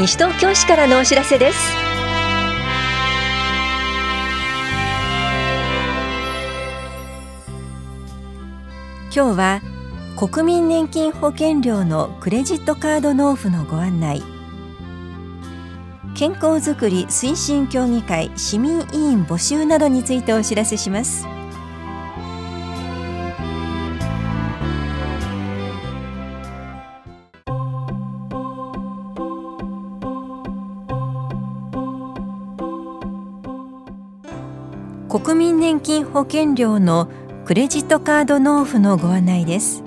西東京市からのお知らせです。今日は国民年金保険料のクレジットカード納付のご案内。健康づくり推進協議会市民委員募集などについてお知らせします。国民年金保険料のクレジットカード納付のご案内です。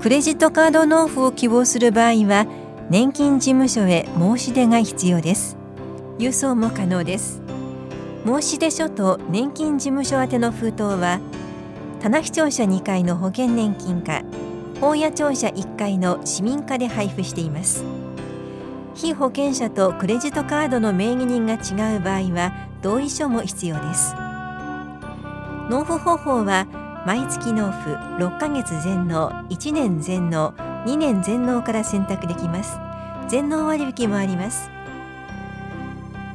クレジットカード納付を希望する場合は年金事務所へ申し出が必要です。郵送も可能です。申出書と年金事務所宛の封筒は棚視庁舎2階の保険年金課本屋庁舎1階の市民課で配布しています。被保険者とクレジットカードの名義人が違う場合は同意書も必要です。納付方法は毎月納付6ヶ月全納1年全納2年全納から選択できます。全納割引もあります。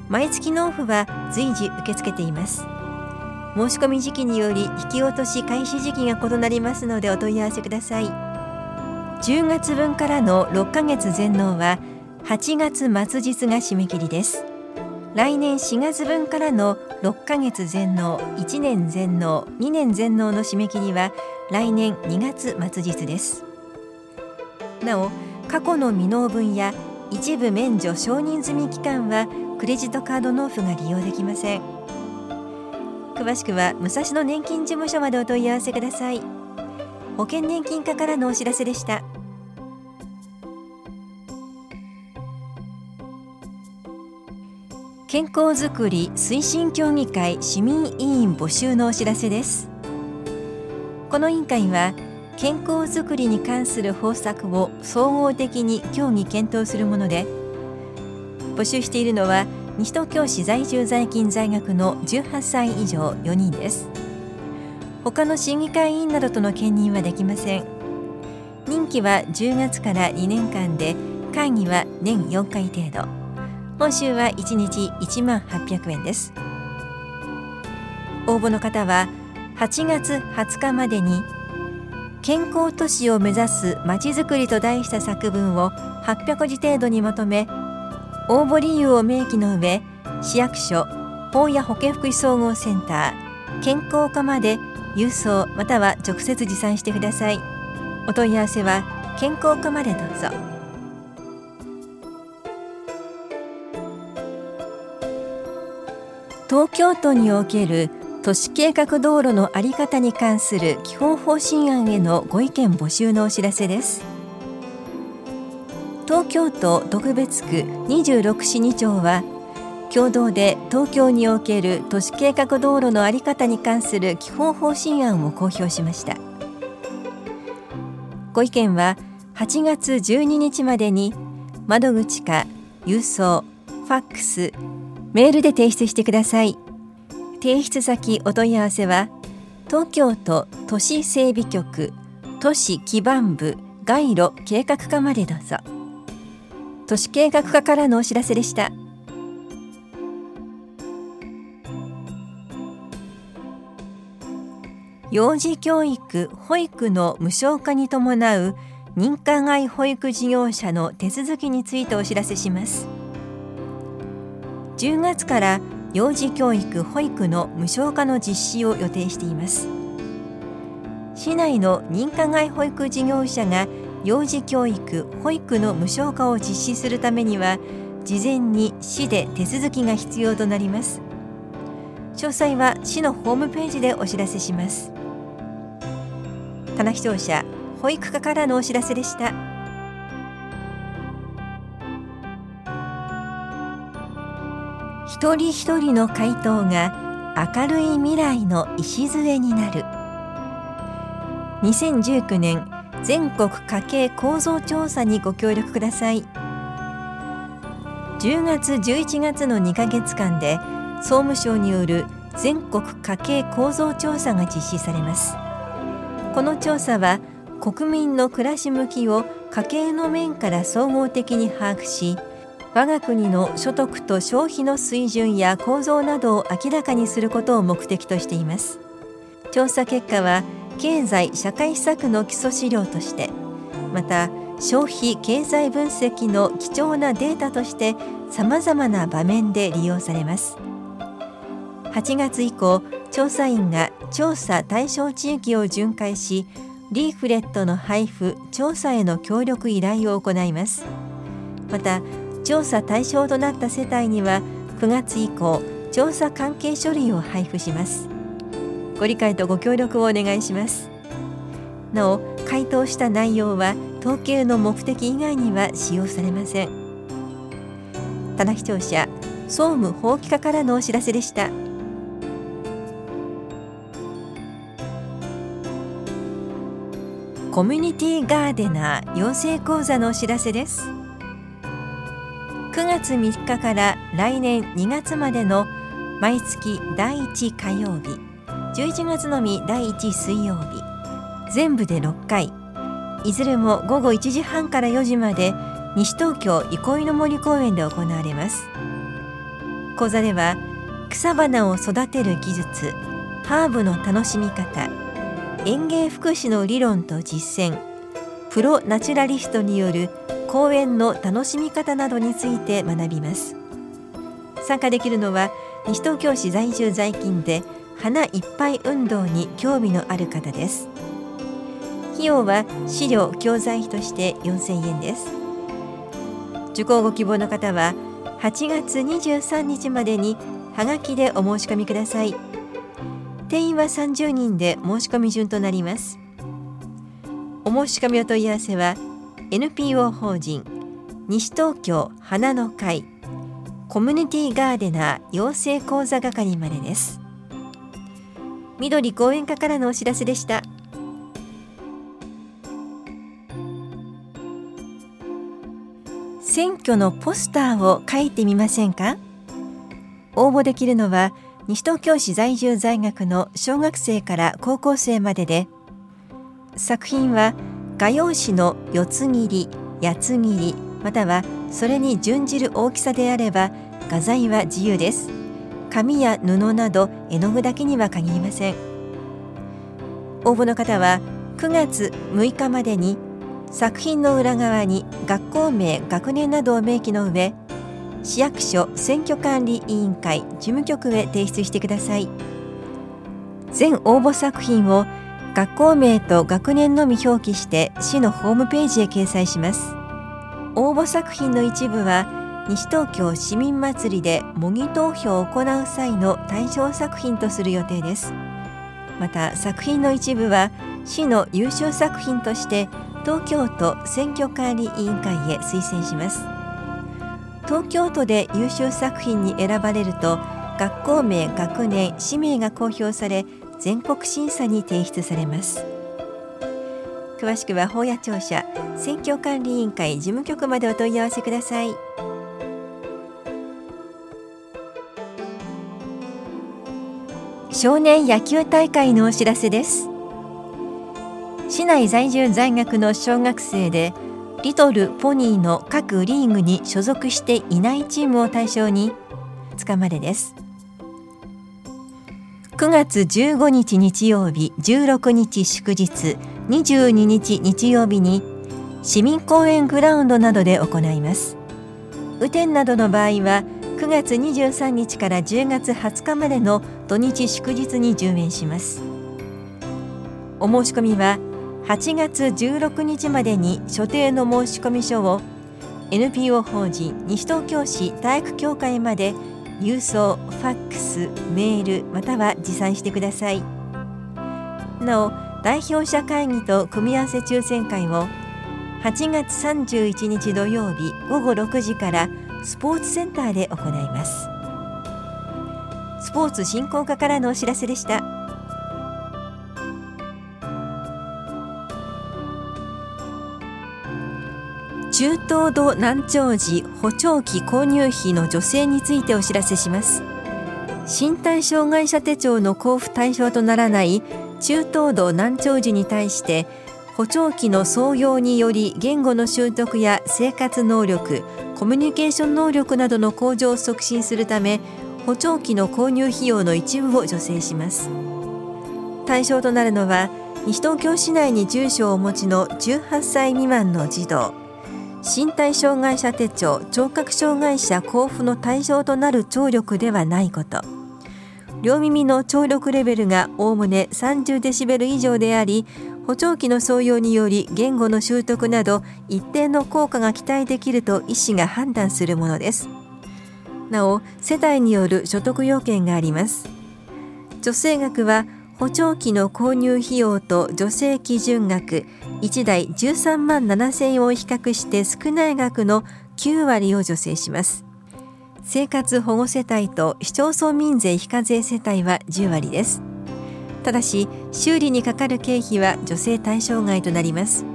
毎月納付は随時受け付けています。申し込み時期により引き落とし開始時期が異なりますのでお問い合わせください。10月分からの6ヶ月全納は8月末日が締め切りです。来年4月分からの6ヶ月全納1年全納2年全納の締め切りは来年2月末日です。なお過去の未納分や一部免除承認済み期間はクレジットカード納付が利用できません。詳しくは武蔵野年金事務所までお問い合わせください。保険年金課からのお知らせでした。健康づくり推進協議会市民委員募集のお知らせです。この委員会は健康づくりに関する方策を総合的に協議検討するもので募集しているのは西東京市在住在勤在学の18歳以上4人です。他の審議会委員などとの兼任はできません。任期は10月から2年間で会議は年4回程度。報酬は1日1万800円です。応募の方は8月20日までに健康都市を目指すまちづくりと題した作文を800字程度にまとめ応募理由を明記の上市役所法や保健福祉総合センター健康課まで郵送または直接持参してください。お問い合わせは健康課までどうぞ。東京都における都市計画道路の在り方に関する基本方針案へのご意見募集のお知らせです。東京都特別区26市2町は共同で東京における都市計画道路の在り方に関する基本方針案を公表しました。ご意見は8月12日までに窓口か郵送ファックスメールで提出してください。提出先お問い合わせは東京都都市整備局都市基盤部街路計画課までどうぞ。都市計画課からのお知らせでした。幼児教育・保育の無償化に伴う認可外保育事業者の手続きについてお知らせします。10月から幼児教育・保育の無償化の実施を予定しています。市内の認可外保育事業者が幼児教育・保育の無償化を実施するためには事前に市で手続きが必要となります。詳細は市のホームページでお知らせします。棚視聴者保育課からのお知らせでした。一人一人の回答が明るい未来の礎になる。2019年全国家計構造調査にご協力ください。10月11月の2ヶ月間で総務省による全国家計構造調査が実施されます。この調査は国民の暮らし向きを家計の面から総合的に把握し我が国の所得と消費の水準や構造などを明らかにすることを目的としています。調査結果は経済社会施策の基礎資料としてまた消費経済分析の貴重なデータとしてさまざまな場面で利用されます。8月以降調査員が調査対象地域を巡回しリーフレットの配布調査への協力依頼を行います。また調査対象となった世帯には9月以降調査関係書類を配布します。ご理解とご協力をお願いします。なお回答した内容は統計の目的以外には使用されません。棚視聴者総務法規課からのお知らせでした。コミュニティガーデナー養成講座のお知らせです。9月3日から来年2月までの毎月第1火曜日11月のみ第1水曜日全部で6回。いずれも午後1時半から4時まで西東京憩いの森公園で行われます。講座では草花を育てる技術ハーブの楽しみ方園芸福祉の理論と実践プロナチュラリストによる公園の楽しみ方などについて学びます。参加できるのは西東京市在住在勤で花いっぱい運動に興味のある方です。費用は資料教材費として4000円です。受講ご希望の方は8月23日までにハガキでお申し込みください。定員は30人で申し込み順となります。お申し込みお問い合わせは NPO 法人西東京花の会コミュニティガーデナー養成講座係までです。緑講演課からのお知らせでした。選挙のポスターを書いてみませんか？応募できるのは西東京市在住在学の小学生から高校生までで作品は画用紙の四つ切り八つ切りまたはそれに準じる大きさであれば画材は自由です。紙や布など絵の具だけには限りません。応募の方は9月6日までに作品の裏側に学校名学年などを明記の上市役所選挙管理委員会事務局へ提出してください。全応募作品を学校名と学年のみ表記して市のホームページへ掲載します。応募作品の一部は西東京市民祭りで模擬投票を行う際の対象作品とする予定です。また作品の一部は市の優秀作品として東京都選挙管理委員会へ推薦します。東京都で優秀作品に選ばれると学校名学年氏名が公表され全国審査に提出されます。詳しくは法屋庁舎選挙管理委員会事務局までお問い合わせください。少年野球大会のお知らせです。市内在住在学の小学生でリトルポニーの各リーグに所属していないチームを対象に2日までです。9月15日日曜日16日祝日22日日曜日に市民公園グラウンドなどで行います。雨天などの場合は9月23日から10月20日までの土日祝日に順延します。お申し込みは8月16日までに所定の申込書を NPO 法人西東京市体育協会まで郵送、ファックス、メールまたは持参してくださいなお代表者会議と組み合わせ抽選会を8月31日土曜日午後6時からスポーツセンターで行いますスポーツ振興課からのお知らせでした。中東度難聴時補聴器購入費の助成についてお知らせします。身体障害者手帳の交付対象とならない中等度難聴時に対して補聴器の創用により言語の習得や生活能力コミュニケーション能力などの向上を促進するため補聴器の購入費用の一部を助成します。対象となるのは西東京市内に住所をお持ちの18歳未満の児童。身体障害者手帳聴覚障害者交付の対象となる聴力ではないこと。両耳の聴力レベルがおおむね30デシベル以上であり補聴器の創用により言語の習得など一定の効果が期待できると医師が判断するものです。なお世帯による所得要件があります。助成額は補聴器の購入費用と助成基準額1台13万7000円を比較して少ない額の9割を助成します。生活保護世帯と市町村民税非課税世帯は10割です。ただし修理にかかる経費は助成対象外となります。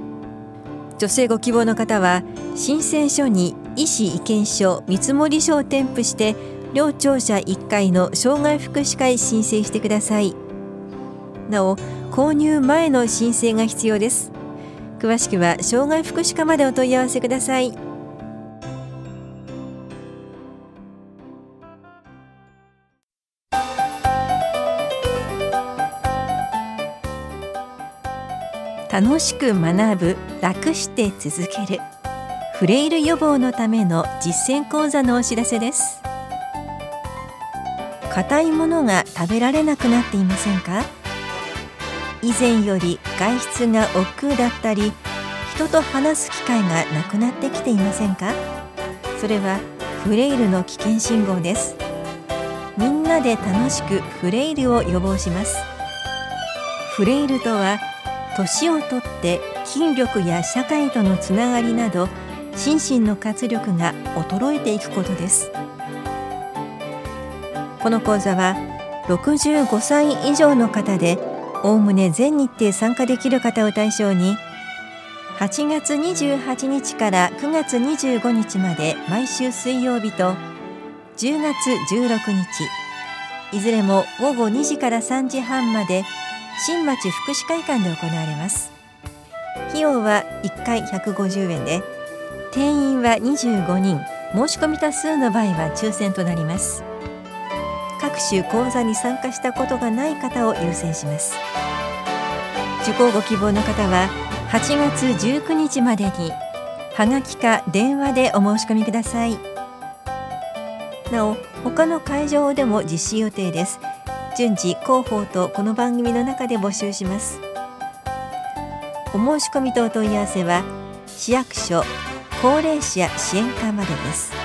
助成ご希望の方は申請書に医師意見書見積書を添付して両庁舎1階の障害福祉会申請してください。なお購入前の申請が必要です。詳しくは障害福祉課までお問い合わせください。楽しく学ぶ楽して続ける。フレイル予防のための実践講座のお知らせです。硬いものが食べられなくなっていませんか？以前より外出が億劫だったり人と話す機会がなくなってきていませんか？それはフレイルの危険信号です。みんなで楽しくフレイルを予防します。フレイルとは年をとって筋力や社会とのつながりなど心身の活力が衰えていくことです。この講座は65歳以上の方でおおむね全日程参加できる方を対象に8月28日から9月25日まで毎週水曜日と10月16日いずれも午後2時から3時半まで新町福祉会館で行われます。費用は1回150円で定員は25人。申し込み多数の場合は抽選となります。各種講座に参加したことがない方を優先します。受講ご希望の方は8月19日までにはがきか電話でお申し込みください。なお他の会場でも実施予定です。順次広報とこの番組の中で募集します。お申し込みとお問い合わせは市役所高齢者支援課までです。